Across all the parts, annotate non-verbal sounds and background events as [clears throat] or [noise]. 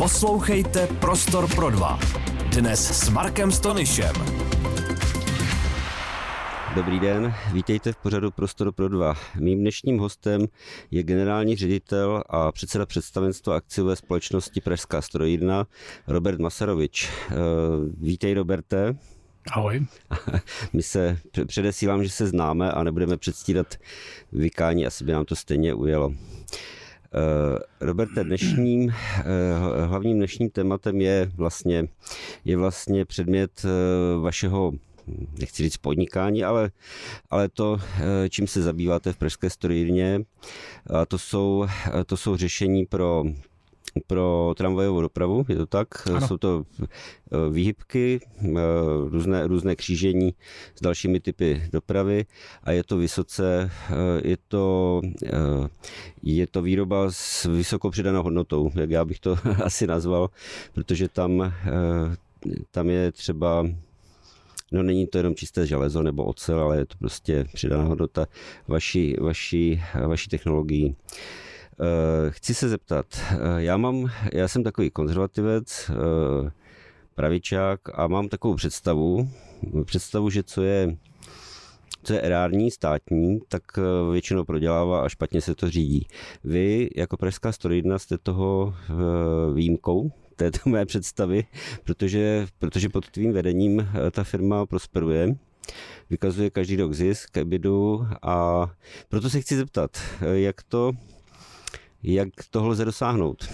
Poslouchejte Prostor pro dva. Dnes s Markem Stonyšem. Dobrý den, vítejte v pořadu Prostor pro dva. Mým dnešním hostem je generální ředitel a předseda představenstva akciové společnosti Pražská strojírna Robert Masarovič. Eh, vítej, Roberte. Ahoj. [laughs] My se předesílám, že se známe a nebudeme předstírat vykání, asi by nám to stejně ujelo. Eh, Roberte, dnešním, eh, hlavním dnešním tématem je vlastně, je vlastně předmět vašeho nechci říct podnikání, ale, ale to, čím se zabýváte v Pražské strojírně, to jsou, to jsou řešení pro pro tramvajovou dopravu, je to tak? Ano. Jsou to eh, výhybky, eh, různé, různé křížení s dalšími typy dopravy a je to vysoce, eh, je to, je to výroba s vysokou přidanou hodnotou, jak já bych to [laughs] asi nazval, protože tam, tam je třeba No není to jenom čisté železo nebo ocel, ale je to prostě přidaná hodnota vaší, vaší, vaší technologií. Eh, chci se zeptat, eh, já mám, já jsem takový konzervativec, eh, pravičák a mám takovou představu, představu, že co je co je erární, státní, tak většinou prodělává a špatně se to řídí. Vy jako pražská strojidna jste toho výjimkou této mé představy, protože, protože pod tvým vedením ta firma prosperuje vykazuje každý rok zisk, ebidu a proto se chci zeptat, jak to jak toho lze dosáhnout?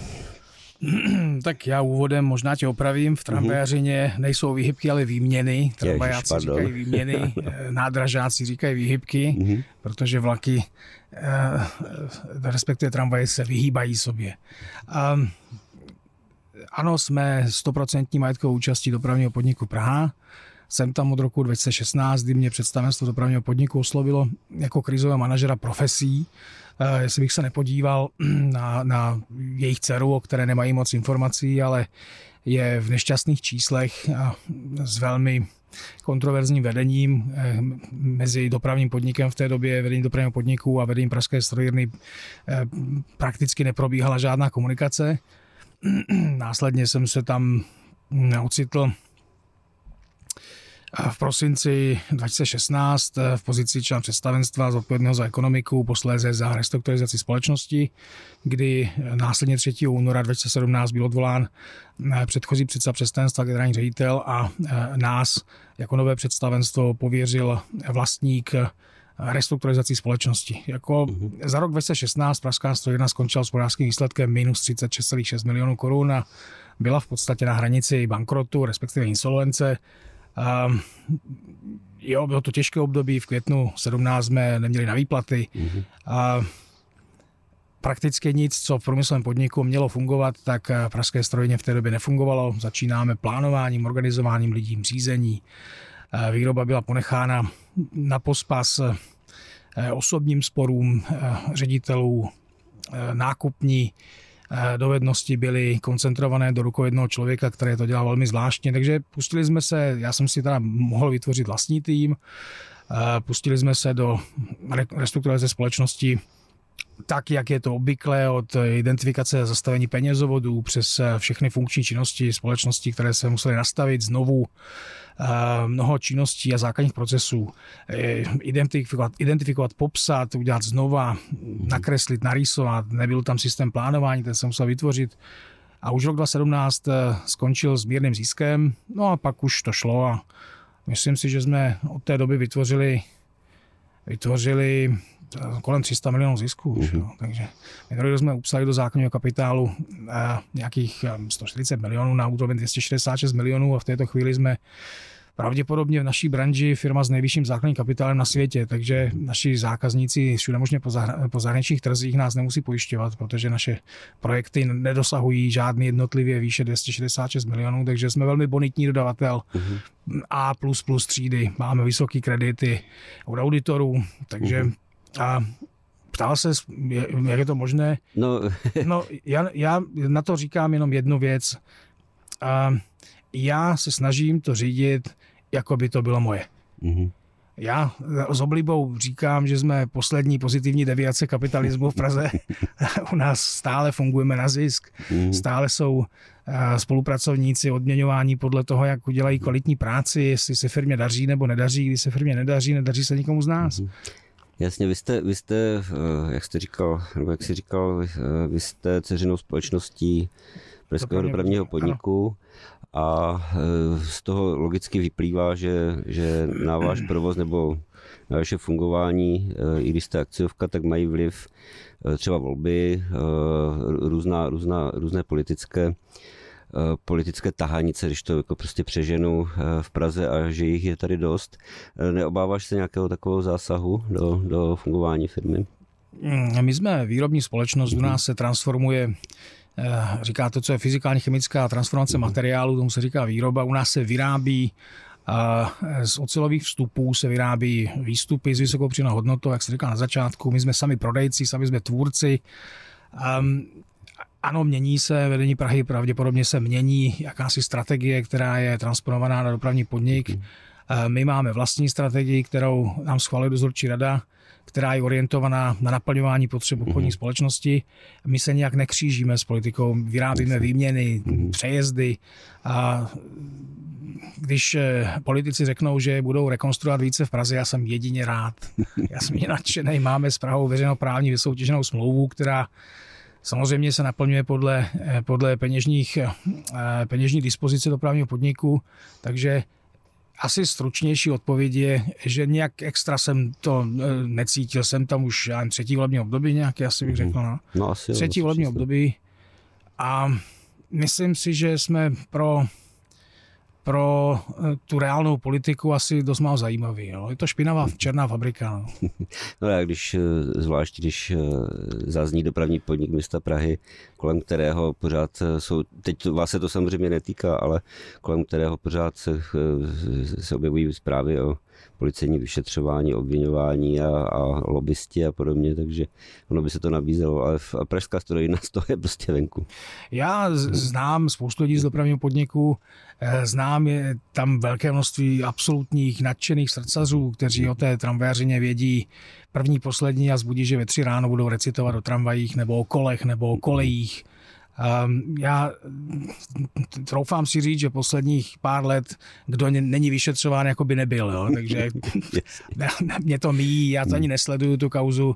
[clears throat] Tak já úvodem možná tě opravím. V tramvajařině mhm. nejsou výhybky, ale výměny. Tramvajáci říkají výměny, [laughs] nádražáci říkají výhybky, mhm. protože vlaky, eh, respektive tramvaje se vyhýbají sobě. Um, ano, jsme 100% majetkovou účastí dopravního podniku Praha. Jsem tam od roku 2016, kdy mě představenstvo dopravního podniku oslovilo jako krizového manažera profesí jestli bych se nepodíval [clears throat] na, na jejich dceru, o které nemají moc informací, ale je v nešťastných číslech a s velmi kontroverzním vedením eh, mezi dopravním podnikem v té době, vedením dopravního podniku a vedením Pražské strojírny eh, prakticky neprobíhala žádná komunikace. [clears throat] Následně jsem se tam ocitl v prosinci 2016 eh, v pozici člena představenstva zodpovědného za ekonomiku, posléze za restrukturizaci společnosti, kdy eh, následně 3. února 2017 byl odvolán eh, předchozí předseda představenstva generální ředitel a nás jako nové představenstvo pověřil vlastník restrukturizací společnosti. Jako uh-huh. za rok 2016 Pražská strojírna skončila s hospodářským výsledkem minus 36,6 milionů korun a byla v podstatě na hranici bankrotu, respektive insolvence. Um, jo, bylo to těžké období, v květnu 17 jsme neměli na výplaty. Mm-hmm. A prakticky nic, co v průmyslovém podniku mělo fungovat, tak eh, Pražské strojně v té době nefungovalo. Začínáme plánováním, organizováním lidí, řízení. Eh, výroba byla ponechána na pospas eh, osobním sporům ředitelů, nákupní dovednosti byly koncentrované do rukou jednoho člověka, který to dělal velmi zvláštně, takže pustili jsme se, já jsem si teda mohl vytvořit vlastní tým, eh, pustili jsme se do restrukturalizace společnosti tak, jak je to obvykle, od identifikace a zastavení penězovodů přes eh, všechny funkční činnosti společnosti, které se musely nastavit znovu, eh, mnoho činností a základních procesů, eh, identifikovat, identifikovat, popsat, udělat znova, mhm. nakreslit, narýsovat, nebyl tam systém plánování, ten se musel vytvořit. A už rok 2017 skončil s mírným ziskem, no a pak už to šlo a myslím si, že jsme od té doby vytvořili vytvořili kolem 300 milionů zisků. No. Takže minulý jsme upsali do základního kapitálu eh, nějakých 140 eh, milionů na úroveň 266 milionů a v této chvíli jsme pravděpodobně v naší branži firma s nejvyšším základním kapitálem na světě, takže naši zákazníci všude možně po, zahr- po zahraničních trzích nás nemusí pojišťovat, protože naše projekty nedosahují žádný jednotlivě výše 266 milionů, takže jsme velmi bonitní dodavatel uh-huh. A++ třídy, máme vysoké kredity od auditorů, takže uh-huh a ptal se, jak je to možné. No, no já, já na to říkám jenom jednu věc. A já se snažím to řídit, jako by to bylo moje. Mm-hmm. Já s oblibou říkám, že jsme poslední pozitivní deviace kapitalismu v Praze. U nás stále fungujeme na zisk, mm-hmm. stále jsou spolupracovníci odměňování podle toho, jak udělají kvalitní práci, jestli se firmě daří nebo nedaří, když se firmě nedaří, nedaří se nikomu z nás. Mm-hmm. Jasně, vy jste, vy jste, eh, jak jste říkal, nebo jak jsi říkal, eh, vy jste ceřinou společností Pražského dopravního podniku a eh, z toho logicky vyplývá, že, že na váš provoz nebo na vaše fungování, i když jste akciovka, tak mají vliv třeba volby, různá, různá, různé politické Eh, politické tahanice, když to jako prostě přeženu eh, v Praze a že jich je tady dost. Eh, neobáváš se nějakého takového zásahu do, do fungování firmy? Mm, my jsme výrobní společnost, u nás se transformuje říká to, co je fyzikálně chemická transformace materiálu, tomu se říká výroba. U nás se vyrábí z ocelových vstupů se vyrábí výstupy s vysokou přidanou hodnotou, jak se říká na začátku. My jsme sami prodejci, sami jsme tvůrci. Um, ano, mění se, vedení Prahy pravděpodobně se mění, jakási strategie, která je transponovaná na dopravní podnik. Mhm. Eh, my máme vlastní strategii, kterou nám schválila dozorčí rada, která je orientovaná na naplňování potřeb obchodní mm-hmm. společnosti. My se nějak nekřížíme s politikou, vyrábíme výměny, mm-hmm. přejezdy a když eh, politici řeknou, že budou rekonstruovat více v Praze, já jsem jedině rád. Já jsem nadšený, máme s Prahou veřejnoprávní vysoutěženou smlouvu, která Samozřejmě se naplňuje podle, eh, podle peněžních, eh, peněžní dispozice dopravního podniku, takže asi stručnější odpověď je, že nějak extra jsem to eh, necítil. Jsem tam už já třetí volební období nějaký, asi bych řekl. No, no asi třetí volební období a myslím si, že jsme pro pro eh, tu reálnou politiku asi dost málo zajímavý. Jo. Je to špinavá černá fabrika. No, [laughs] no já když, eh, zvlášť když eh, zazní dopravní podnik města Prahy, kolem kterého pořád jsou, teď vás se to samozřejmě netýká, ale kolem kterého pořád se, se objevují zprávy o policejní vyšetřování, obvinování a, a lobbysti a podobně, takže ono by se to nabízelo, ale v, a pražská strojina z toho je prostě venku. Já znám spoustu lidí z dopravního podniku, znám je tam velké množství absolutních nadšených srdcařů, kteří o té tramvajařině vědí první, poslední a zbudí, že ve tři ráno budou recitovat o tramvajích nebo o kolech nebo o kolejích. Um, já troufám si říct, že posledních pár let, kdo není vyšetřován, jako by nebyl. Jo? Takže [laughs] [laughs] mě to míjí, já to ani nesleduju tu kauzu.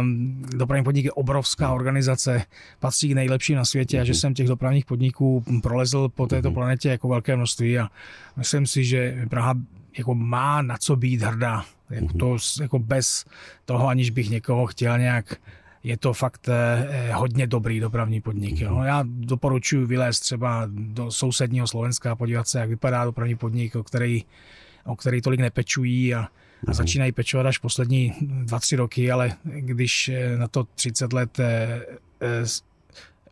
Um, dopravní podnik je obrovská organizace, patří k nejlepší na světě a že jsem těch dopravních podniků prolezl po této mhm. planetě jako velké množství a myslím si, že Praha jako má na co být hrdá. Jako mhm. to, jako bez toho, aniž bych někoho chtěl nějak je to fakt eh, hodně dobrý dopravní podnik. Jo. Já doporučuji vylézt třeba do sousedního Slovenska a podívat se, jak vypadá dopravní podnik, o který, o který tolik nepečují a, a mhm. začínají pečovat až poslední dva, tři roky, ale když eh, na to 30 let eh, eh,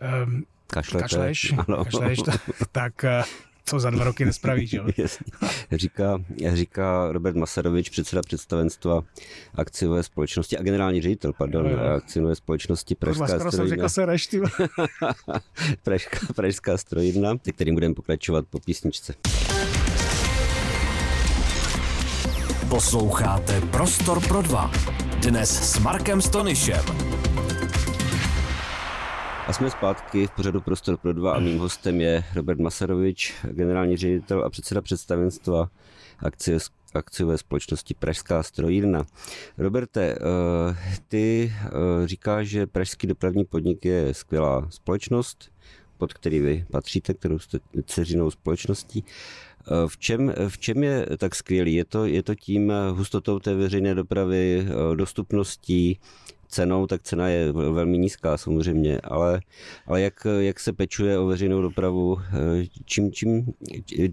eh, kašleš, [laughs] kašleš, tak, tak to za dva roky nespravíš. Jo? [laughs] říká, říká Robert Masarovič, předseda představenstva akciové společnosti a generální ředitel, pardon, jo. akciové společnosti Pražská strojina. se rešty. [laughs] Pražská, Pražská strojina, se kterým budeme pokračovat po písničce. Posloucháte Prostor pro dva. Dnes s Markem Stonyšem. A jsme zpátky v pořadu Prostor pro dva a mým hostem je Robert Masarovič, generální ředitel a předseda představenstva akcie akciové společnosti Pražská strojírna. Roberte, eh, ty eh, říkáš, že Pražský dopravní podnik je skvělá společnost, pod který vy patříte, kterou jste dceřinou společností. Eh, v čem, v čem je tak skvělý? Je to, je to tím hustotou té veřejné dopravy, dostupností, cenou, tak cena je velmi nízká samozřejmě, ale, ale jak, jak se pečuje o veřejnou dopravu, eh, čím, čím,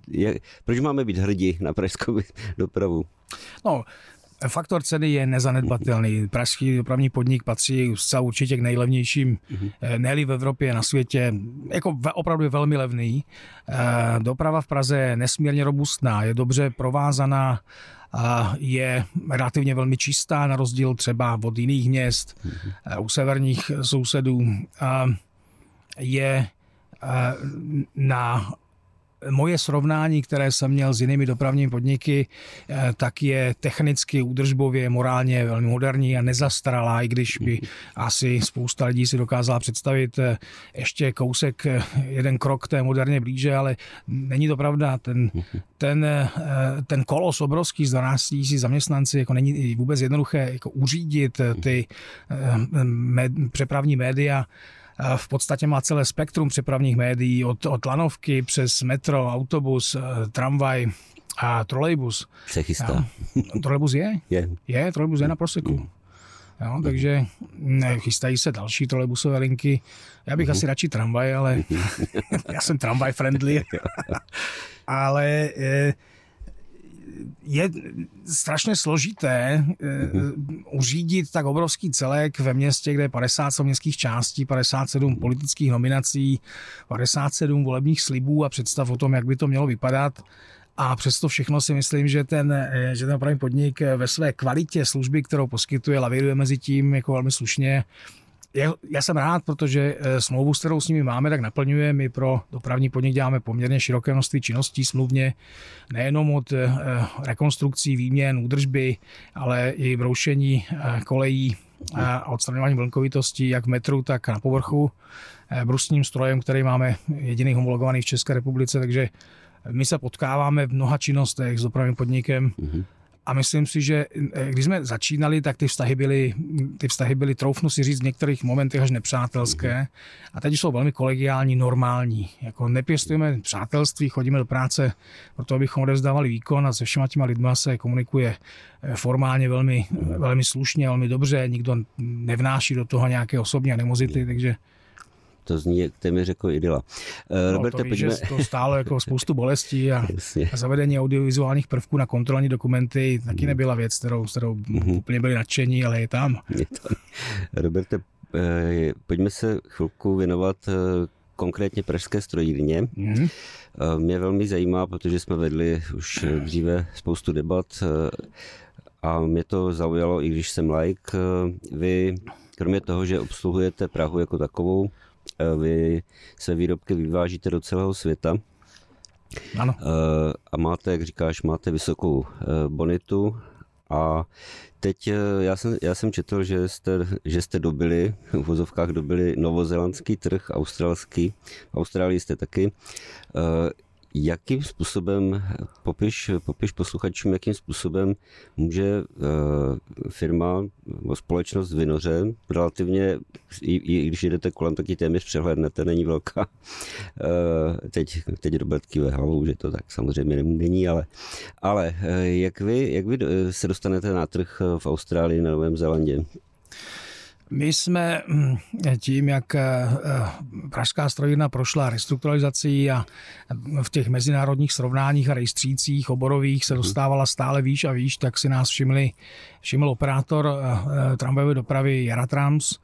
jak, proč máme být hrdí na pražskou [laughs] dopravu? No, Faktor ceny je nezanedbatelný. Pražský dopravní podnik patří zcela určitě k nejlevnějším, mm-hmm. ne v Evropě, na světě. Jako opravdu je velmi levný. Eh, doprava v Praze je nesmírně robustná, je dobře provázaná je relativně velmi čistá, na rozdíl třeba od jiných měst, mm-hmm. u severních sousedů. Je na moje srovnání, které jsem měl s jinými dopravními podniky, eh, tak je technicky, údržbově, morálně velmi moderní a nezastaralá, i když by asi spousta lidí si dokázala představit eh, ještě kousek, eh, jeden krok té moderně blíže, ale není to pravda. Ten, ten, ten kolos obrovský z 12 000 zaměstnanci jako není vůbec jednoduché jako uřídit ty med, přepravní média v podstatě má celé spektrum přepravních médií, od, od lanovky přes metro, autobus, eh, tramvaj a trolejbus. Se chystá. A, trolejbus je? Je. Je, trolejbus je na proseku. Mm. Jo, takže ne, chystají se další trolejbusové linky. Já bych uh-huh. asi radši tramvaj, ale [laughs] já jsem tramvaj friendly. [laughs] ale je, je strašně složité mm-hmm. uřídit tak obrovský celek ve městě, kde je 50 městských částí, 57 politických nominací, 57 volebních slibů a představ o tom, jak by to mělo vypadat. A přesto všechno si myslím, že ten, eh, že ten pravý podnik ve své kvalitě služby, kterou poskytuje, lavíruje mezi tím jako velmi slušně já, já jsem rád, protože eh, smlouvu, s kterou s nimi máme, tak naplňuje. My pro dopravní podnik děláme poměrně široké množství činností smluvně, nejenom od eh, rekonstrukcí, výměn, údržby, ale i broušení eh, kolejí a odstraňování vlnkovitosti jak v metru, tak na povrchu brusním strojem, který máme jediný homologovaný v České republice, takže my se potkáváme v mnoha činnostech s dopravním podnikem. Mm-hmm a myslím si, že eh, když jsme začínali, tak ty vztahy byly, ty vztahy byly, troufnu si říct, v některých momentech až nepřátelské. A teď jsou velmi kolegiální, normální. Jako nepěstujeme přátelství, chodíme do práce, proto abychom odevzdávali výkon a se všema těma lidma se komunikuje eh, formálně velmi, velmi slušně, velmi dobře. Nikdo nevnáší do toho nějaké osobní animozity, takže to zní jak téměř jako idyla. No, Roberte, to, víš, pojďme... to stálo jako [laughs] spoustu bolestí a, a zavedení audiovizuálních prvků na kontrolní dokumenty taky mm. nebyla věc, kterou, kterou mm-hmm. úplně byli nadšení, ale je tam. Je tam. Roberte, eh, pojďme se chvilku věnovat eh, konkrétně pražské strojírně. Mm. Mě velmi zajímá, protože jsme vedli už dříve spoustu debat a mě to zaujalo, i když jsem like. Vy, kromě toho, že obsluhujete Prahu jako takovou, Eh, vy své výrobky vyvážíte do celého světa. Ano. Eh, a máte, jak říkáš, máte vysokou eh, bonitu a teď já jsem, já jsem četl, že jste, že jste dobili, v vozovkách dobili novozelandský trh, australský. V Austrálii jste taky jakým způsobem, popiš, popiš posluchačům, jakým způsobem může uh, firma nebo společnost Vinoře relativně, i, i když jdete kolem, tak ji téměř přehlednete, není velká. Uh, teď, teď Robert kýve hlavou, že to tak samozřejmě není, ale, ale uh, jak, vy, jak vy se dostanete na trh v Austrálii, na Novém Zélandě? My jsme hm, tím, jak eh, eh, Pražská strojírna prošla restrukturalizací a v těch mezinárodních srovnáních a rejstřících oborových se mhm. dostávala stále výš a výš, tak si nás všimli, všiml operátor eh, tramvajové dopravy Jaratrams,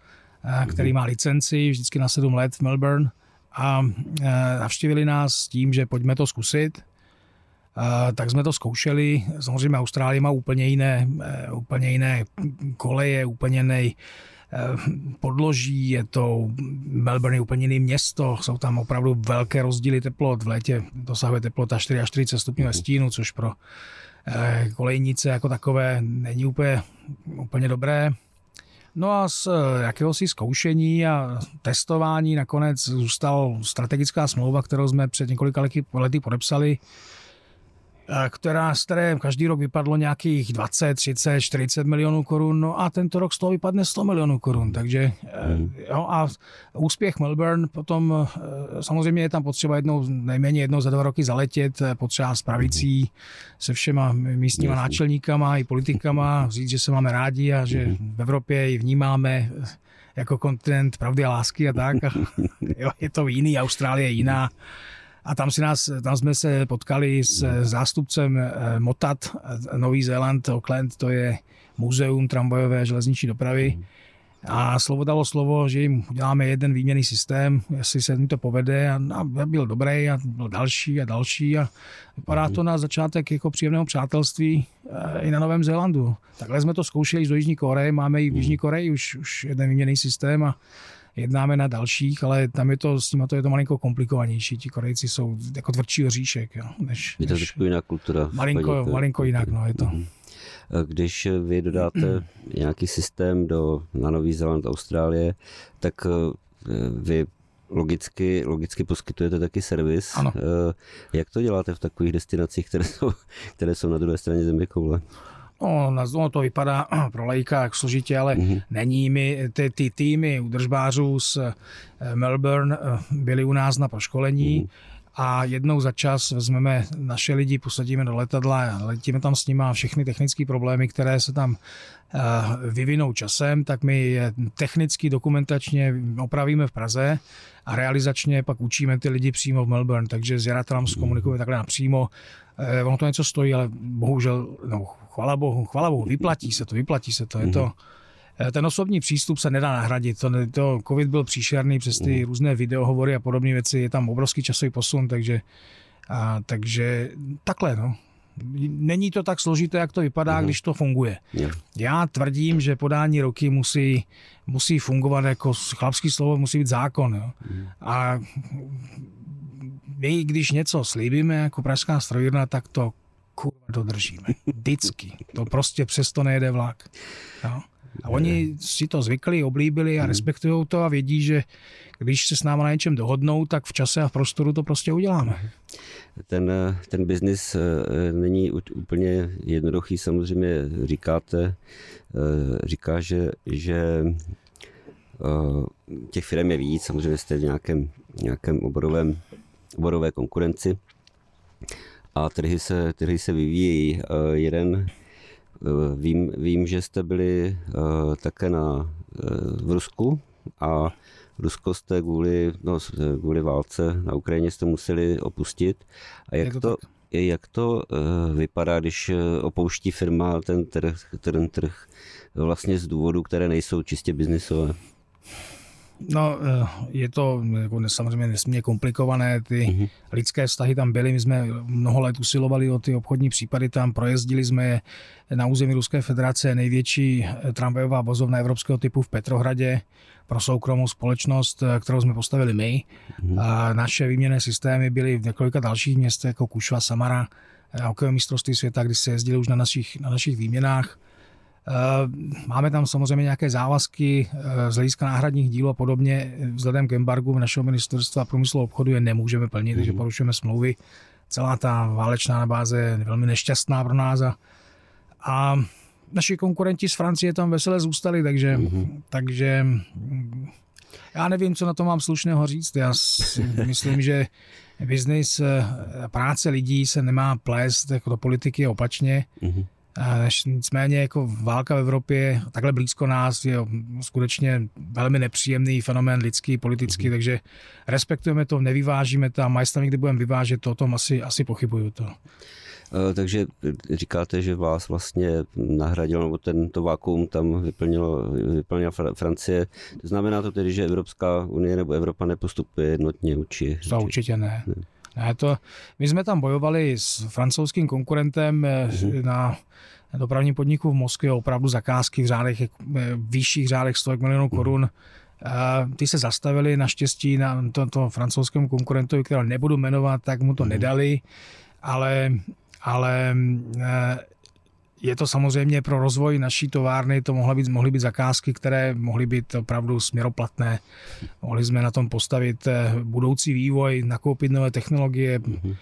který mhm. má licenci vždycky na 7 let v Melbourne a navštívili nás s tím, že pojďme to zkusit. tak jsme to zkoušeli. Samozřejmě Austrálie má úplně jiné, úplně jiné koleje, úplně jiný podloží, je to Melbourne je úplně jiné město, jsou tam opravdu velké rozdíly teplot, v létě dosahuje teplota 4 až 40 stupňů ve mhm. stínu, což pro eh, kolejnice jako takové není úplně, úplně dobré. No a z eh, jakéhosi zkoušení a testování nakonec zůstal strategická smlouva, kterou jsme před několika lety podepsali která, z které každý rok vypadlo nějakých 20, 30, 40 milionů korun, no a tento rok z toho vypadne 100 milionů korun, takže mm. jo, a úspěch Melbourne potom eh, samozřejmě je tam potřeba jednou, nejméně jednou za dva roky zaletět, eh, potřeba s pravicí, mm. se všema místníma náčelníkama i politikama, říct, že se máme rádi a že mm. v Evropě ji vnímáme jako kontinent pravdy a lásky a tak. A, [laughs] jo, je to jiný, Austrálie je jiná. A tam, si nás, tam jsme se potkali s zástupcem eh, Motat, eh, Nový Zéland, Auckland, to je muzeum tramvajové železniční dopravy. A slovo dalo slovo, že jim uděláme jeden výměný systém, jestli se jim to povede. A, byl dobrý a byl další a další. A vypadá to na začátek jako příjemného přátelství eh, i na Novém Zélandu. Takhle jsme to zkoušeli do Jižní Koreje, máme i v Jižní Koreji už, už jeden výměný systém a jednáme na dalších, ale tam je to, s tím to je to malinko komplikovanější. Ti Korejci jsou jako tvrdší oříšek, jo, než, Je to než trošku jiná kultura. malinko, malinko jinak, no, je to. Mhm. Když vy dodáte [clears throat] nějaký systém do, na Nový Zéland, Austrálie, tak eh, vy logicky, logicky poskytujete taky servis. Ano. Eh, Jak to děláte v takových destinacích, které jsou, [laughs] které jsou na druhé straně země koule? No, na- no, to vypadá [clears throat] pro lajka jak složitě, ale Mhm. není. My, ty, ty týmy udržbářů z eh, Melbourne eh, byli u nás na proškolení Mhm. a jednou za čas vezmeme naše lidi, posadíme do letadla a letíme tam s nimi a všechny technické problémy, které se tam eh, vyvinou časem, tak my je technicky, dokumentačně opravíme v Praze a realizačně pak učíme ty lidi přímo v Melbourne, takže s Jaratelem zkomunikujeme takhle napřímo. Ono to něco stojí, ale bohužel, no, chvala bohu, chvala bohu, vyplatí se to, vyplatí se to. Je to eh, ten osobní přístup se nedá nahradit. To, to COVID byl příšerný přes ty různé videohovory a podobné věci. Je tam obrovský časový posun, takže, a, takže takhle, no. Není to tak složité, jak to vypadá, když to funguje. Jo. Já tvrdím, že podání roky musí, musí fungovat jako chlapský slovo, musí být zákon. Jo. A my, když něco slíbíme jako pražská strojírna, tak to kurva dodržíme. Vždycky. To prostě přesto nejede vlak. Jo. A oni si to zvykli, oblíbili a respektují to a vědí, že když se s náma na něčem dohodnou, tak v čase a v prostoru to prostě uděláme. Ten, eh, ten biznis eh, není úplně jednoduchý, samozřejmě říkáte, eh, říká, že, že těch firm je víc, samozřejmě jste v nějakém, nějakém oborovém, oborové konkurenci a trhy se, trhy se vyvíjejí. Eh, Jeden, eh, vím, vím, že jste byli eh, také na, v Rusku a Rusko jste kvůli, no, kvůli válce na Ukrajině jste museli opustit. A jak to jak to vypadá, když opouští firma ten trh, ten trh vlastně z důvodů, které nejsou čistě biznisové? No, eh, je to jako samozřejmě nesmírně komplikované, ty Mhm. lidské vztahy tam byly, my jsme mnoho let usilovali o ty obchodní případy tam, projezdili jsme je na území Ruské federace, největší eh, tramvajová vozovna evropského typu v Petrohradě pro soukromou společnost, eh, kterou jsme postavili my. A naše výměné systémy byly v několika dalších městech, jako Kušva, Samara, hokejové mistrovství světa, kdy se jezdili už na našich, na našich výměnách. Eh, Máme tam samozřejmě nějaké závazky eh, z hlediska náhradních dílů a podobně. Vzhledem k embargu našeho ministerstva průmyslu a obchodu je nemůžeme plnit, takže porušujeme smlouvy. Celá ta válečná báze je velmi nešťastná pro nás a, a naši konkurenti z Francie tam vesele zůstali, takže, takže mm, já nevím, co na to mám slušného říct. Já si [laughs] myslím, že biznis, eh, práce lidí se nemá plést jako do politiky opačně. Mhm. Než- Nicméně jako válka v Evropě, takhle blízko nás, je skutečně velmi nepříjemný fenomén lidský, politický, takže respektujeme to, nevyvážíme to a majstami, kdy budeme vyvážet, to o tom asi, asi pochybuju to. Eh, Takže říkáte, že vás vlastně nahradil, nebo tento vákuum tam vyplnilo, vyplnila Fra- Francie. To znamená to tedy, že Evropská unie nebo Evropa nepostupuje jednotně uči. To určitě ne. ne to, my jsme tam bojovali s francouzským konkurentem eh, na dopravním podniku v Moskvě opravdu zakázky v řádech, eh, vyšších řádech stovek milionů korun. Eh, Ty se zastavili naštěstí na to, to francouzskému konkurentovi, kterého nebudu jmenovat, tak mu to nedali, ale, ale eh, je to samozřejmě pro rozvoj naší továrny, to mohly být, mohly být zakázky, které mohly být opravdu směroplatné. Mohli jsme na tom postavit eh, budoucí vývoj, nakoupit nové technologie. Mm-hmm.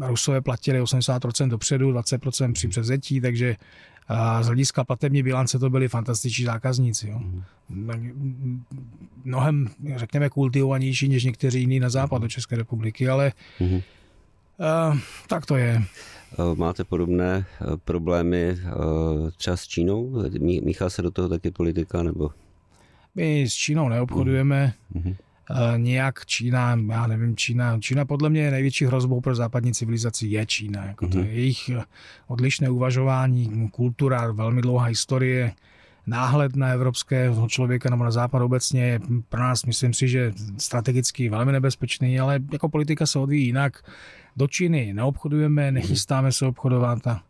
Rusové platili 80% dopředu, 20% při převzetí, takže eh, z hlediska platební bilance to byli fantastiční zákazníci. Jo. Mm-hmm. Mnohem, řekněme, kultivovanější než někteří jiní na západu České republiky, ale Mhm. uh, tak to je. Eh, Máte podobné eh, problémy eh, třeba s Čínou? Mí- Míchá se do toho taky politika? Nebo? My s Čínou neobchodujeme. Mhm. Uh, nějak Čína, já nevím, Čína, Čína podle mě je největší hrozbou pro západní civilizaci je Čína. Jako to je jejich odlišné uvažování, kultura, velmi dlouhá historie, náhled na evropského člověka nebo na západ obecně je pro nás, myslím si, že strategicky velmi nebezpečný, ale jako politika se odvíjí jinak. Do Číny neobchodujeme, nechystáme se obchodovat a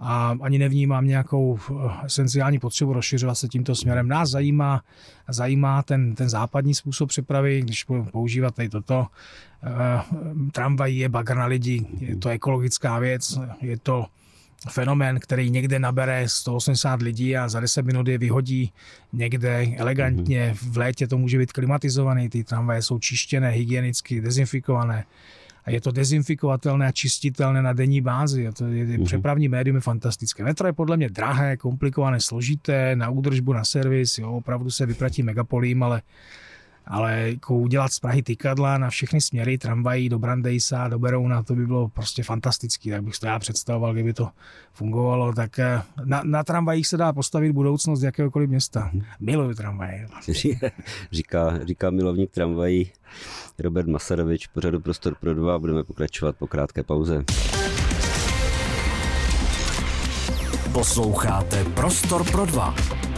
a ani nevnímám nějakou esenciální potřebu rozšiřovat se tímto směrem. Nás zajímá, zajímá ten, ten západní způsob přepravy, když používat tady toto. Tramvaj je bagr na lidi, je to ekologická věc, je to fenomén, který někde nabere 180 lidí a za 10 minut je vyhodí někde elegantně. V létě to může být klimatizovaný, ty tramvaje jsou čištěné, hygienicky, dezinfikované. A je to dezinfikovatelné a čistitelné na denní bázi. A to je, mm-hmm. přepravní médium je fantastické. Metro je podle mě drahé, komplikované, složité, na údržbu, na servis, jo, opravdu se vyplatí megapolím, ale ale jako udělat z Prahy tykadla na všechny směry, tramvají do Brandejsa, do Berouna, to by bylo prostě fantastický, tak bych to já představoval, kdyby to fungovalo, tak eh, na, na tramvajích se dá postavit budoucnost jakéhokoliv města. Mhm. Miluju tramvaje. [laughs] Říká, říká milovník tramvají Robert Masarovič, pořadu Prostor pro dva, budeme pokračovat po krátké pauze. Posloucháte Prostor pro dva.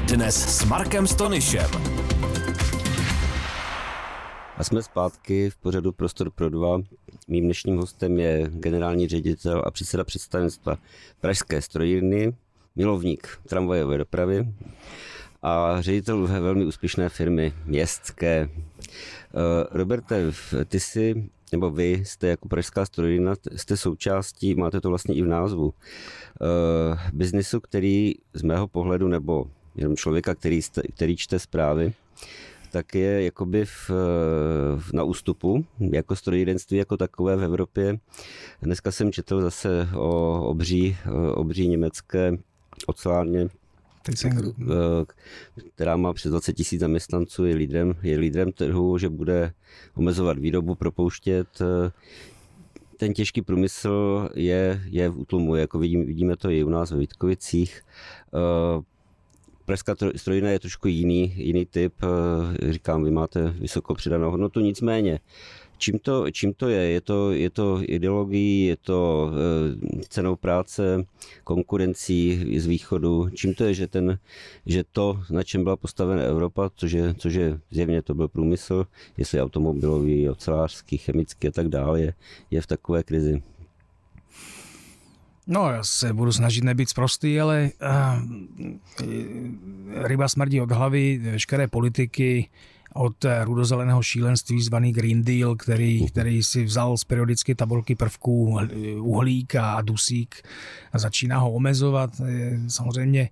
Dnes s Markem Stonyšem. A jsme zpátky v pořadu Prostor pro dva. Mým dnešním hostem je generální ředitel a předseda představenstva Pražské strojírny, milovník tramvajové dopravy a ředitel velmi úspěšné firmy městské. Eh, Roberte, ty jsi, nebo vy jste jako pražská strojírna, jste součástí, máte to vlastně i v názvu, eh, biznisu, který z mého pohledu, nebo jenom člověka, který, který čte zprávy, tak je jakoby v, na ústupu, jako strojírenství jako takové v Evropě. Dneska jsem četl zase o obří, obří německé ocelárně, která má přes 20 tisíc zaměstnanců, je lídrem, je lídrem trhu, že bude omezovat výrobu, propouštět. Ten těžký průmysl je, je v útlumu, jako vidím, vidíme to i u nás ve Vítkovicích. Pražská strojina je trošku jiný, jiný typ. Eh, říkám, vy máte vysokou přidanou hodnotu, nicméně Čím to, čím to je? Je to, je to ideologií, je to e, cenou práce, konkurencí z východu? Čím to je, že, ten, že to, na čem byla postavena Evropa, což je, což je zjevně to byl průmysl, jestli automobilový, ocelářský, chemický a tak dále, je, je v takové krizi? No, já se budu snažit nebýt zprostý, ale uh, ryba smrdí od hlavy, veškeré politiky, od rudozeleného šílenství zvaný Green Deal, který, který si vzal z periodické tabulky prvků uhlík a dusík a začíná ho omezovat. Samozřejmě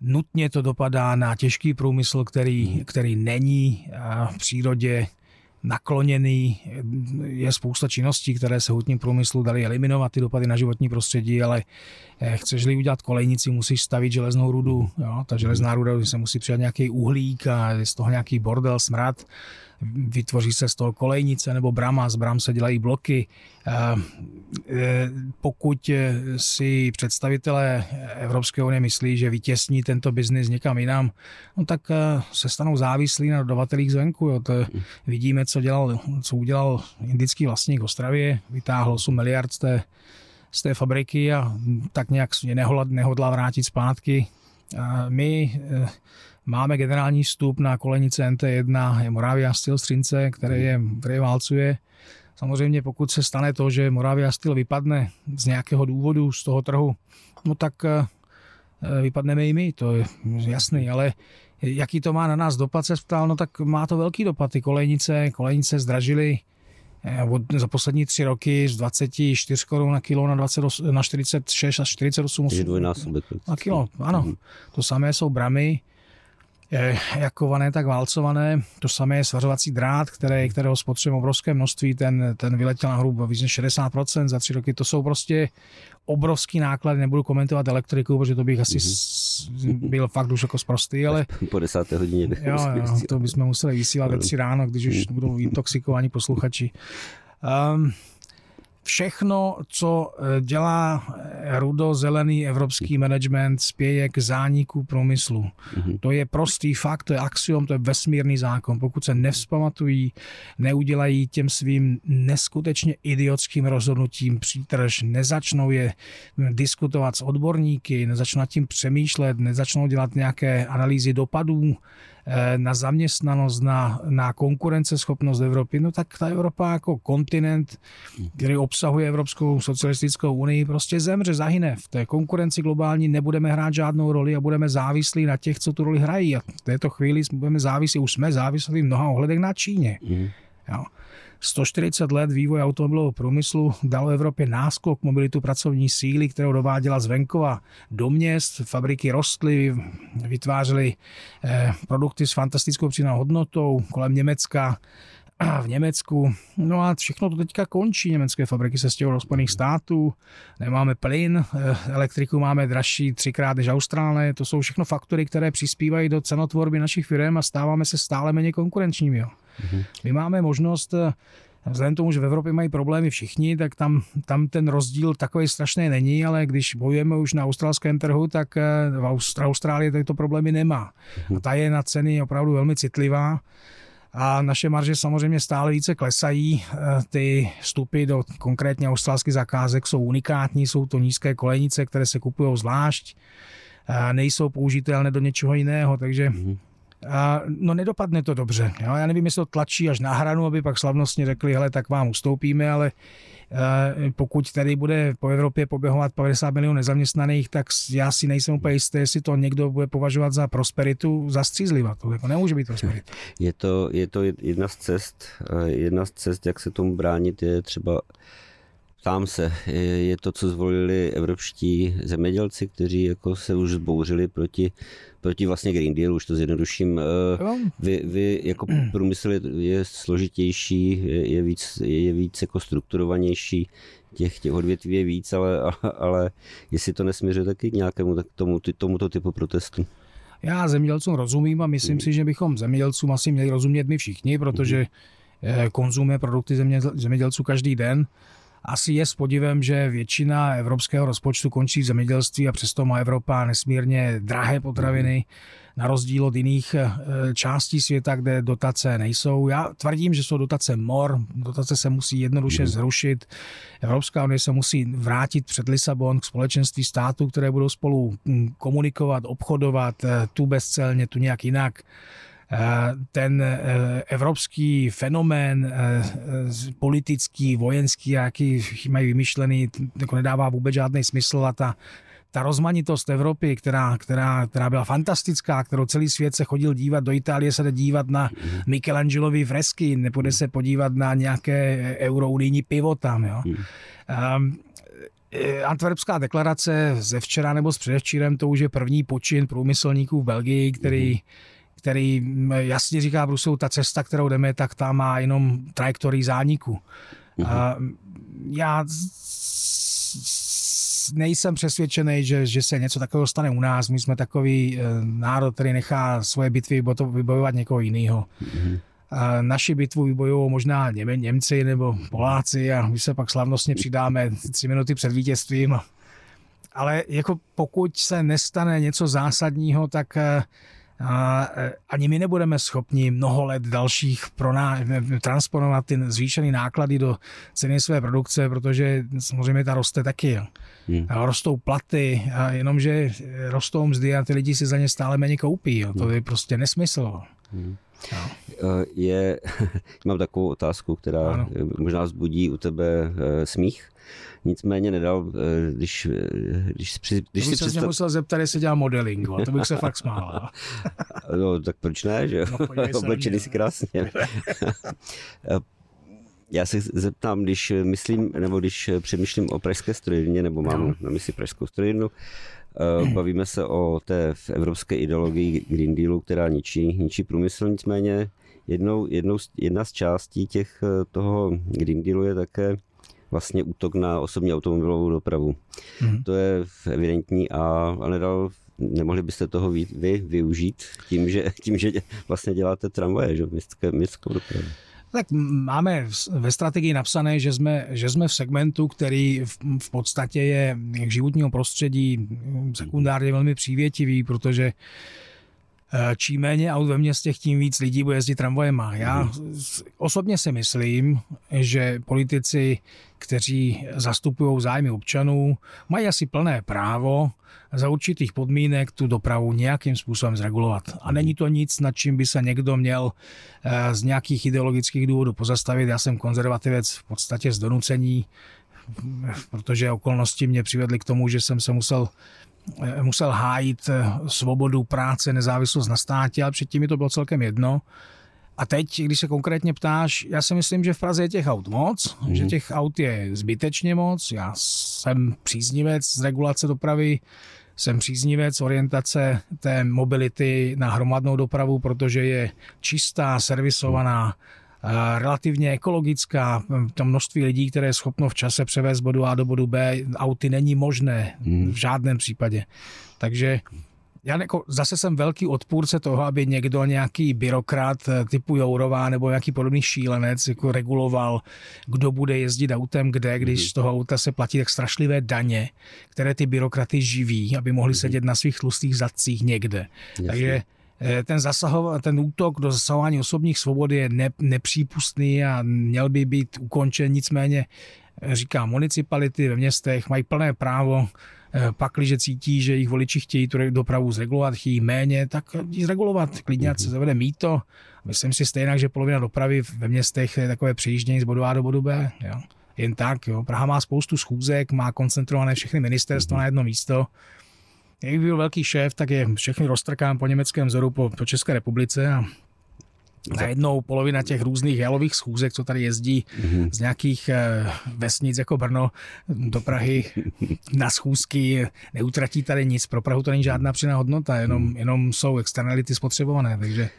nutně to dopadá na těžký průmysl, který, který není v přírodě nakloněný. Je spousta činností, které se hutním průmyslu dali eliminovat ty dopady na životní prostředí, ale eh, chceš-li udělat kolejnici, musíš stavit železnou rudu. Jo? Ta železná ruda se musí přijat nějaký uhlík a je z toho nějaký bordel, smrad vytvoří se z toho kolejnice nebo brama, z bram se dělají bloky. E, pokud si představitelé Evropské unie myslí, že vytěsní tento biznis někam jinam, no tak e, se stanou závislí na dodavatelích zvenku. Jo. To vidíme, co, dělal, co udělal indický vlastník Ostravě, vytáhl 8 miliard z té, z té fabriky a tak nějak nehodlá vrátit zpátky. My e, Máme generální vstup na kolenice NT1, je Moravia Steel Střince, který je, který válcuje. Samozřejmě pokud se stane to, že Moravia Steel vypadne z nějakého důvodu z toho trhu, no tak eh, vypadneme i my, to je jasný, ale jaký to má na nás dopad, se ptal, no tak má to velký dopad. Ty kolejnice, kolejnice zdražily eh, od, za poslední tři roky z 24 korun na kilo na, 20, na 46 až 48 na kilo. Ano, mhm. to samé jsou bramy, jak kované, tak válcované. To samé je svařovací drát, který, kterého spotřebuje obrovské množství, ten, ten vyletěl na hrubo víc než 60% za tři roky. To jsou prostě obrovský náklady, nebudu komentovat elektriku, protože to bych asi mm-hmm. byl fakt už jako zprostý, ale... [laughs] Po desáté hodině. Jo, jo, to bychom museli vysílat ve tři ráno, když už budou intoxikovaní posluchači. Um, všechno, co eh, dělá eh, rudo-zelený evropský management, spěje k zániku průmyslu. Mm-hmm. To je prostý fakt, to je axiom, to je vesmírný zákon. Pokud se nevzpamatují, neudělají těm svým neskutečně idiotským rozhodnutím přítrž, nezačnou je diskutovat s odborníky, nezačnou nad tím přemýšlet, nezačnou dělat nějaké analýzy dopadů, na zaměstnanost, na, na konkurenceschopnost Evropy, no tak ta Evropa jako kontinent, který obsahuje Evropskou socialistickou unii, prostě zemře, zahyne. V té konkurenci globální nebudeme hrát žádnou roli a budeme závislí na těch, co tu roli hrají. A v této chvíli budeme závislí, už jsme závislí v mnoha ohledech na Číně. Mm. Jo. 140 let vývoj automobilového průmyslu dalo Evropě náskok mobilitu pracovní síly, kterou dováděla z venkova do měst. Fabriky rostly, vytvářely eh, produkty s fantastickou přidanou hodnotou kolem Německa [clears throat] v Německu. No a všechno to teďka končí. Německé fabriky se stěhují do Spojených států, nemáme plyn, eh, elektriku máme dražší třikrát než Austrálie. To jsou všechno faktory, které přispívají do cenotvorby našich firm a stáváme se stále méně konkurenčními. Jo. Mm-hmm. My máme možnost eh, Vzhledem tomu, že v Evropě mají problémy všichni, tak tam, tam ten rozdíl takový strašný není, ale když bojujeme už na australském trhu, tak eh, v Austrálii tyto problémy nemá. A ta je na ceny opravdu velmi citlivá a naše marže samozřejmě stále více klesají. Eh, ty vstupy do konkrétně australských zakázek jsou unikátní, jsou to nízké kolejnice, které se kupují zvlášť, nejsou použitelné do něčeho jiného, takže. A, no nedopadne to dobře. Jo? Já nevím, jestli to tlačí až na hranu, aby pak slavnostně řekli, hele, tak vám ustoupíme, ale e, pokud tady bude po Evropě poběhovat 50 milionů nezaměstnaných, tak já si nejsem úplně jistý, jestli to někdo bude považovat za prosperitu, za střízliva. To jako nemůže být prosperita. Je to, je to jedna z cest, jedna z cest, jak se tomu bránit, je třeba Ptám se, je to, co zvolili evropští zemědělci, kteří jako se už zbouřili proti, proti vlastně Green Deal, už to zjednoduším. Eh, vy, vy jako průmysl je složitější, je, je víc, je víc jako strukturovanější, těch, těch odvětví je víc, ale, [laughs] ale jestli to nesměřuje taky k nějakému tak tomu, tomuto typu protestu. Já zemědělcům rozumím a myslím mm. si, že bychom zemědělcům asi měli rozumět my všichni, protože mm. konzumujeme produkty zemědělců každý den asi je s podivem, že většina evropského rozpočtu končí v zemědělství a přesto má Evropa nesmírně drahé potraviny, na rozdíl od jiných eh, částí světa, kde dotace nejsou. Já tvrdím, že jsou dotace mor, dotace se musí jednoduše mhm. zrušit. Evropská unie se musí vrátit před Lisabon k společenství států, které budou spolu hm, komunikovat, obchodovat, eh, tu bezcelně, tu nějak jinak. Eh, ten eh, evropský fenomén eh, politický, vojenský, jaký mají vymyšlený, jako nedává vůbec žádný smysl a ta ta rozmanitost Evropy, která, která, která byla fantastická, kterou celý svět se chodil dívat, do Itálie se jde dívat na Michelangelovy fresky, nepůjde se podívat na nějaké eurounijní pivo tam. Jo. Um, Antwerpská deklarace ze včera nebo s předevčírem, to už je první počin průmyslníků v Belgii, který mm který mm, jasně říká Bruselu, ta cesta, kterou jdeme, tak ta má jenom trajektorii zániku. Uh-huh. A já nejsem přesvědčený, že, že se něco takového stane u nás. My jsme takový eh, národ, který nechá svoje bitvy vybojovat někoho jiného. Uh-huh. A naši bitvu vybojují možná Něme, Němci nebo Poláci a my se pak slavnostně přidáme tři minuty před vítězstvím. Ale jako pokud se nestane něco zásadního, tak e, ani my nebudeme schopni mnoho let dalších proná, transponovat ty zvýšené náklady do ceny své produkce, protože samozřejmě ta roste taky. Hmm. Rostou platy, a jenomže rostou mzdy a ty lidi si za ně stále méně koupí. Jo. To hmm. je prostě nesmysl. Hmm. No. Je, [laughs] mám takovou otázku, která ano. možná zbudí u tebe e, smích. Nicméně nedal, eh, když, eh, když, když, když si představ... musel zeptat, jestli dělal modeling, to bych se [laughs] fakt smál. [laughs] no, tak proč ne, že no, Oblečený si krásně. Já se zeptám, když myslím, nebo když přemýšlím o pražské strojírně, nebo mám no. na mysli pražskou strojírnu, eh, bavíme se o té evropské ideologii Green Dealu, která ničí, ničí průmysl, nicméně jednou, jednou, jedna z částí těch, toho Green Dealu je také vlastně útok na osobní automobilovou dopravu. Mm-hmm. To je evidentní a, a nedal, nemohli byste toho vy, vy využít tím, že, tím, že vlastně děláte tramvaje, že městské, městskou dopravu. Tak máme ve strategii napsané, že jsme, že jsme v segmentu, který v, v podstatě je k životního prostředí sekundárně velmi přívětivý, protože čím méně aut ve městě, tím víc lidí bude jezdit tramvajema. Já mhm. osobně si myslím, že politici, kteří zastupují zájmy občanů, mají asi plné právo za určitých podmínek tu dopravu nějakým způsobem zregulovat. A není to nic, nad čím by se někdo měl eh, z nějakých ideologických důvodů pozastavit. Já jsem konzervativec v podstatě z donucení, protože okolnosti mě přivedly k tomu, že jsem se musel Eh, musel hájit eh, svobodu práce, nezávislost na státě, ale předtím mi to bylo celkem jedno. A teď, když se konkrétně ptáš, já si myslím, že v Praze je těch aut moc, mm. že těch aut je zbytečně moc. Já jsem příznivec z regulace dopravy, jsem příznivec orientace té mobility na hromadnou dopravu, protože je čistá, servisovaná, relativně ekologická. To množství lidí, které je schopno v čase převést z bodu A do bodu B, auty není možné hmm. v žádném případě. Takže já jako, zase jsem velký odpůrce toho, aby někdo, nějaký byrokrat eh, typu Jourová nebo nějaký podobný šílenec jako reguloval, kdo bude jezdit autem kde, když mhm. z toho auta se platí tak strašlivé daně, které ty byrokraty živí, aby mohli mhm. sedět na svých tlustých zadcích někde. Jasně. Takže Eh, ten, zasahov, ten útok do zasahování osobních svobod je ne, nepřípustný a měl by být ukončen. Nicméně, eh, říká, municipality ve městech mají plné právo eh, pakliže cítí, že jejich voliči chtějí tu dopravu zregulovat, chtějí méně, tak ji zregulovat. Klidně se zavede mýto. Myslím si stejně, že polovina dopravy ve městech je takové přijíždění z bodu A do bodu B. Jo. Jen tak. Jo. Praha má spoustu schůzek, má koncentrované všechny ministerstva na jedno místo jak byl velký šéf, tak je všechny roztrkám po německém vzoru po, po České republice a Najednou polovina těch různých jalových schůzek, co tady jezdí mm-hmm. z nějakých eh, vesnic jako Brno do Prahy [laughs] na schůzky, neutratí tady nic. Pro Prahu to není žádná přidaná hodnota, jenom, jenom jsou externality spotřebované. Takže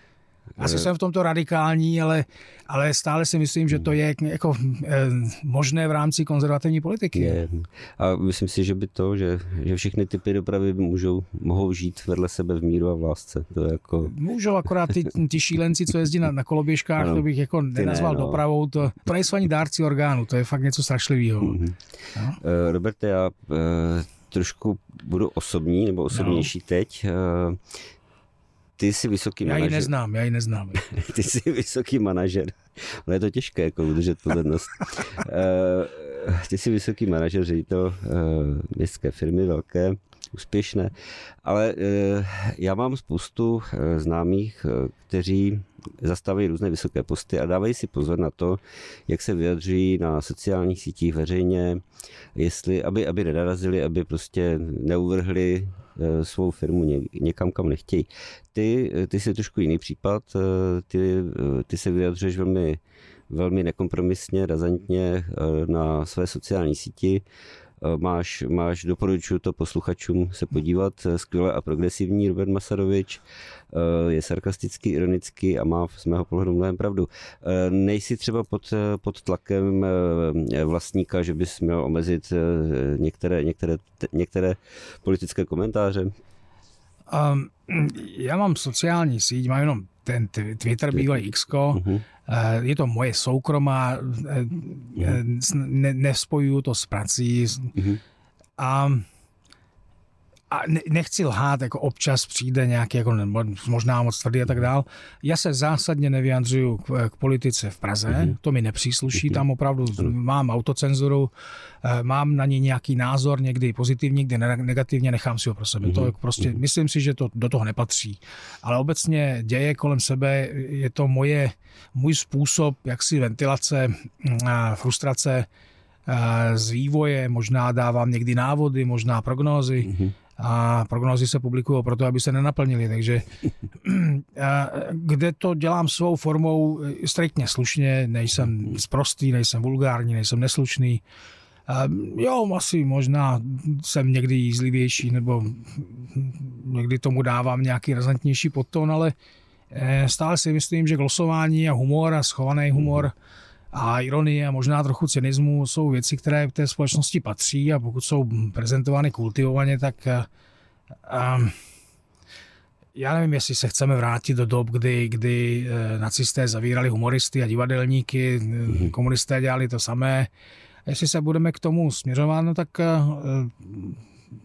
asi eh. jsem v tomto radikální, ale, ale stále si myslím, že to je jako eh, možné v rámci konzervativní politiky. Je. A myslím si, že by to, že, že všechny typy dopravy můžou, mohou žít vedle sebe v míru a v lásce. To je jako... Můžou, akorát ty, ty šílenci, co jezdí na, na koloběžkách, ano, to bych jako nenazval ne, no. dopravou. To, to nejsou ani dárci orgánů, to je fakt něco strašlivého. Mm-hmm. No? Uh, Roberte, já uh, trošku budu osobní nebo osobnější no. teď. Ty jsi vysoký já manažer. Já ji neznám, já ji neznám. [laughs] ty jsi vysoký manažer. Ale je to těžké, jako udržet pozornost. uh, [laughs] ty jsi vysoký manažer, ředitel uh, městské firmy, velké, úspěšné. Ale uh, já mám spoustu uh, známých, uh, kteří zastávají různé vysoké posty a dávají si pozor na to, jak se vyjadřují na sociálních sítích veřejně, jestli, aby, aby nenarazili, aby prostě neuvrhli svou firmu někam, kam nechtějí. Ty, eh, ty jsi trošku jiný případ, eh, ty, ty se vyjadřuješ velmi, velmi nekompromisně, razantně na své sociální síti. Máš, máš, doporučuji to posluchačům se podívat, skvěle a progresivní Robert Masarovič, je sarkastický, ironický a má z mého pohledu mnohem pravdu. Nejsi třeba pod, pod tlakem vlastníka, že bys měl omezit některé, některé, některé politické komentáře? Um, já mám sociální síť, mám jenom ten Twitter, bývalý X, uh-huh. je to moje soukromá, uh-huh. ne, nespojuju to s prací. Uh-huh. A a nechci lhát, jako občas přijde nějaký, jako možná moc tvrdý a tak dál. Já se zásadně nevyjadřuju k, k politice v Praze, mm-hmm. to mi nepřísluší, tam opravdu mám autocenzuru, eh, mám na ní nějaký názor, někdy pozitivní, někdy negativně, nechám si ho pro sebe. Mm-hmm. To jako prostě, mm-hmm. myslím si, že to do toho nepatří. Ale obecně děje kolem sebe, je to moje, můj způsob jaksi ventilace, mm, frustrace, eh, z vývoje, možná dávám někdy návody, možná prognózy. Mm-hmm a prognózy se publikují proto, aby se nenaplnily. Takže [clears throat] kde to dělám svou formou striktně slušně, nejsem sprostý, nejsem vulgární, nejsem neslušný. Jo, asi možná jsem někdy jízlivější nebo někdy tomu dávám nějaký razantnější podton, ale eh, stále si myslím, že glosování a humor a schovaný humor mm a ironie a možná trochu cynismu jsou věci, které v té společnosti patří a pokud jsou prezentovány kultivovaně, tak um, já nevím, jestli se chceme vrátit do dob, kdy, kdy uh, nacisté zavírali humoristy a divadelníky, mm-hmm. komunisté dělali to samé. A jestli se budeme k tomu směřovat, no tak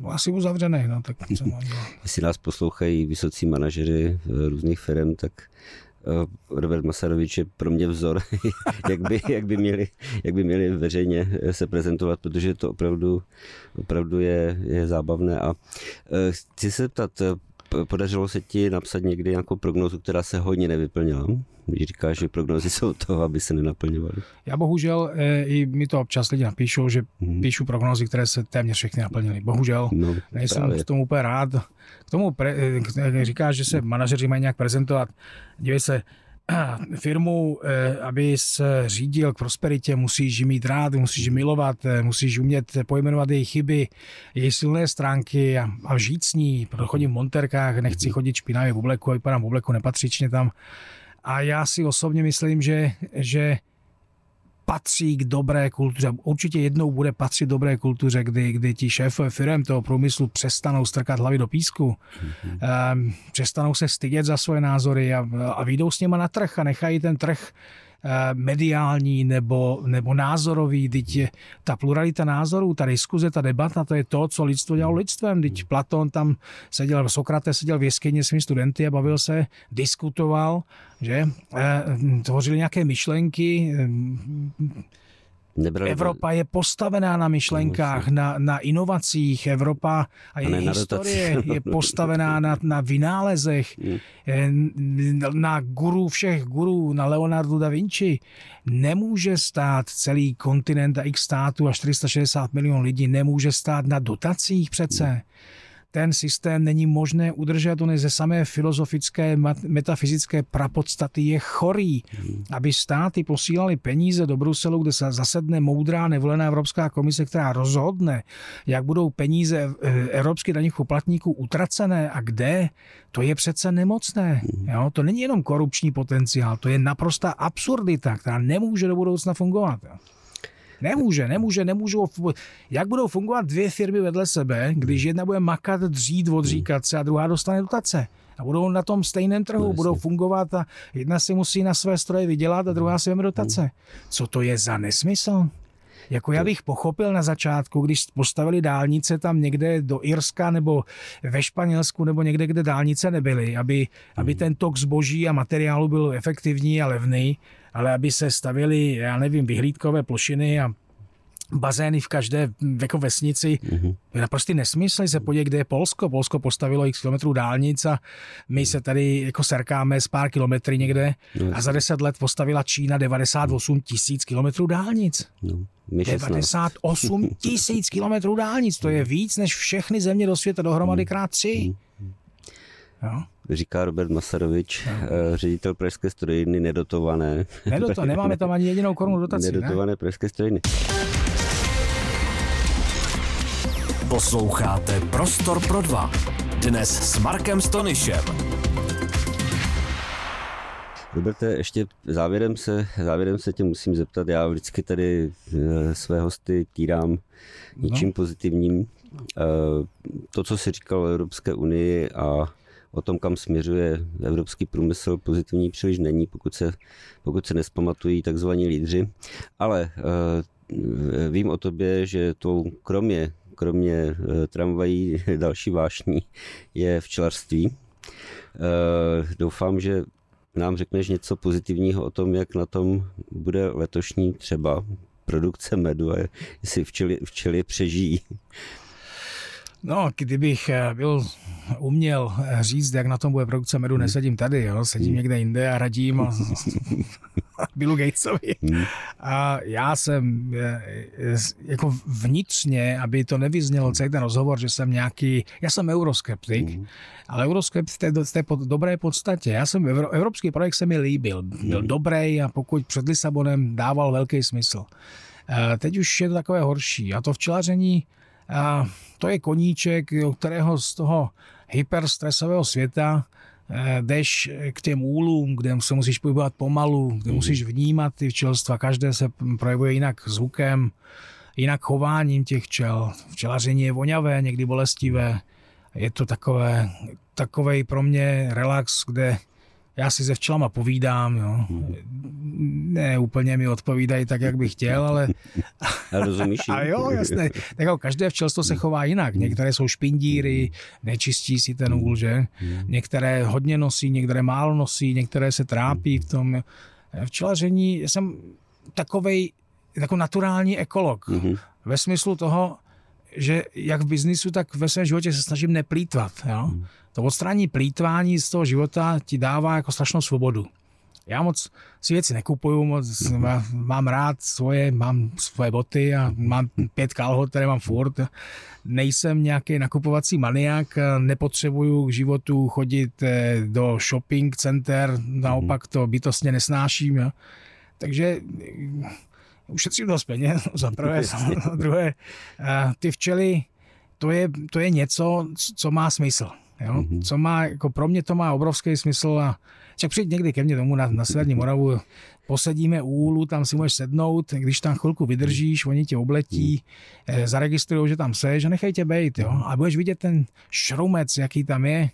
uh, asi uzavřený, no, tak co mám [laughs] Jestli nás poslouchají vysocí manažeři různých firm, tak Eh, Robert Masarovič je pro mě vzor, [laughs] jak by, jak by, měli, jak by měli veřejně se prezentovat, protože to opravdu, opravdu je, je zábavné. A eh, chci se ptat, eh, podařilo se ti napsat někdy nějakou prognozu, která se hodně nevyplnila? Když říkáš, že prognozy jsou toho, aby se nenaplňovaly. Já bohužel, i mi to občas lidi napíšou, že hmm. píšu prognozy, které se téměř všechny naplnily. Bohužel, no, nejsem právě. k tomu úplně rád. K tomu pre, říkáš, že se manažeři mají nějak prezentovat. Dívej se, [clears throat] firmu, eh, aby se řídil k prosperitě, musíš ji mít rád, musíš ji milovat, eh, musíš umět pojmenovat její chyby, její silné stránky a, a žít s ní. Proto chodím v monterkách, nechci chodit špinavě v obleku vypadám v obleku nepatřičně tam. A já si osobně myslím, že, že patří k dobré kultuře. Určitě jednou bude patřit dobré kultuře, kdy, kdy ti šéfové firm toho průmyslu přestanou strkat hlavy do písku, mm-hmm. přestanou se stydět za svoje názory a, a výjdou s něma na trh a nechají ten trh mediální nebo, nebo názorový, teď ta pluralita názorů, ta diskuze, ta debata, to je to, co lidstvo dělalo lidstvem. Teď Platon tam seděl, Sokrates seděl v jeskyni svými studenty a bavil se, diskutoval, že eh, tvořili nějaké myšlenky, eh, Nebrali Evropa je postavená na myšlenkách, na, na inovacích. Evropa a její historie je [laughs] postavená na, na vynálezech, hmm. na guru všech gurů, na Leonardo da Vinci. Nemůže stát celý kontinent a x států a 460 milionů lidí, nemůže stát na dotacích přece. Hmm ten systém není možné udržet, on je ze samé filozofické, metafyzické prapodstaty je chorý. Aby státy posílali peníze do Bruselu, kde se zasedne moudrá nevolená Evropská komise, která rozhodne, jak budou peníze eh, evropských daných poplatníků utracené a kde, to je přece nemocné. Jo? To není jenom korupční potenciál, to je naprostá absurdita, která nemůže do budoucna fungovat. Jo? Nemůže, nemůže, nemůžou. Jak budou fungovat dvě firmy vedle sebe, když jedna bude makat, dřít, odříkat se a druhá dostane dotace? A budou na tom stejném trhu, no, budou fungovat a jedna si musí na své stroje vydělat a druhá si vezme dotace. Co to je za nesmysl? Jako já bych pochopil na začátku, když postavili dálnice tam někde do Irska nebo ve Španělsku nebo někde, kde dálnice nebyly, aby, aby ten tok zboží a materiálu byl efektivní a levný, ale aby se stavili, já nevím, vyhlídkové plošiny a bazény v každé jako vesnici. Mm-hmm. Je naprostý nesmysl se podívat, kde je Polsko. Polsko postavilo x kilometrů dálnic a my se tady jako serkáme z pár kilometry někde no, a za deset let postavila Čína 98 tisíc kilometrů dálnic. No, 98 [laughs] tisíc kilometrů dálnic, to je víc než všechny země do světa dohromady krát tři. Mm. Jo? Říká Robert Masarovič, no. ředitel Pražské strojírny nedotované. Nedoto, nemáme tam ani jedinou korunu dotací. Nedotované ne? Pražské strojírny. Posloucháte Prostor pro dva. Dnes s Markem Stonyšem. Roberte, ještě závěrem se, závěrem se tě musím zeptat. Já vždycky tady eh, své hosty týrám něčím no. pozitivním. Eh, to, co si říkal o Evropské unii a o tom, kam směřuje evropský průmysl, pozitivní příliš není, pokud se, pokud se nespamatují takzvaní lídři. Ale eh, vím o tobě, že to kromě kromě eh, tramvají [laughs] další vášní je včelařství. Eh, doufám, že nám řekneš něco pozitivního o tom, jak na tom bude letošní třeba produkce medu a jestli včely, včely přežijí. No, kdybych eh, byl uměl říct, jak na tom bude produkce medu, hmm. nesedím tady, jo? sedím hmm. někde jinde a radím a [laughs] Billu Gatesovi. Hmm. A já jsem jako vnitřně, aby to nevyznělo celý ten rozhovor, že jsem nějaký, já jsem euroskeptik, ale euroskeptik v té, v té pod, dobré podstatě. Já jsem, evropský projekt se mi líbil, byl dobrý a pokud před Lisabonem dával velký smysl. Teď už je to takové horší. A to včelaření, to je koníček, kterého z toho hyperstresového světa eh, jdeš k těm úlům, kde se musíš pohybovat pomalu, kde mm. musíš vnímat ty včelstva. Každé se projevuje jinak zvukem, jinak chováním těch včel. Včelaření je voňavé, někdy bolestivé. Je to takové, takovej pro mě relax, kde já si se včelama povídám, jo. Ne úplně mi odpovídají tak, jak bych chtěl, ale... A rozumíš? A jo, jasné. Tak jako každé včelstvo se chová jinak. Některé jsou špindíry, nečistí si ten úl, že? Některé hodně nosí, některé málo nosí, některé se trápí v tom. Včelaření, já jsem takovej, jako naturální ekolog. Ve smyslu toho, že jak v biznisu, tak ve svém životě se snažím neplýtvat. Jo? To odstranění plítvání z toho života ti dává jako strašnou svobodu. Já moc si věci nekupuju, moc mám rád svoje, mám svoje boty a mám pět kalhot, které mám furt. Nejsem nějaký nakupovací maniak, nepotřebuju k životu chodit eh, do shopping center, naopak to bytostně nesnáším. Jo. Takže eh, ušetřím dost peněz, [laughs] za prvé, [laughs] za druhé. Ty včely, to je, to je něco, co má smysl. Jo? Mm-hmm. Co má, jako pro mě to má obrovský smysl a však přijď někdy ke mně domů na, na Severní Moravu, posedíme u úlu, tam si můžeš sednout, když tam chvilku vydržíš, oni tě obletí, mm. zaregistrují, že tam seš a nechají tě bejt, jo? A budeš vidět ten šrumec, jaký tam je.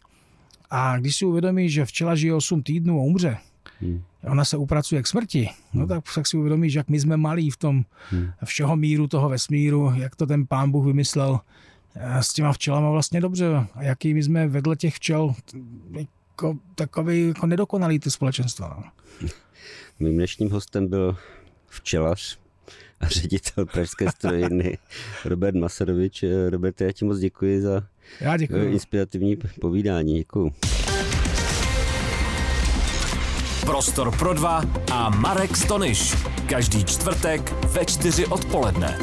A když si uvědomíš, že včela žije 8 týdnů a umře, hmm. ona se upracuje k smrti, no tak, tak si uvědomíš, jak my jsme malí v tom hmm. všeho míru toho vesmíru, jak to ten pán Bůh vymyslel, s těma včelama vlastně dobře. A jaký my jsme vedle těch včel jako, takový jako nedokonalý ty společenstva. No. Mým dnešním hostem byl včelař a ředitel Pražské strojiny [laughs] Robert Masarovič. Robert, já ti moc děkuji za já děkuji. inspirativní povídání. Děkuji. Prostor pro dva a Marek Stonyš. Každý čtvrtek ve čtyři odpoledne.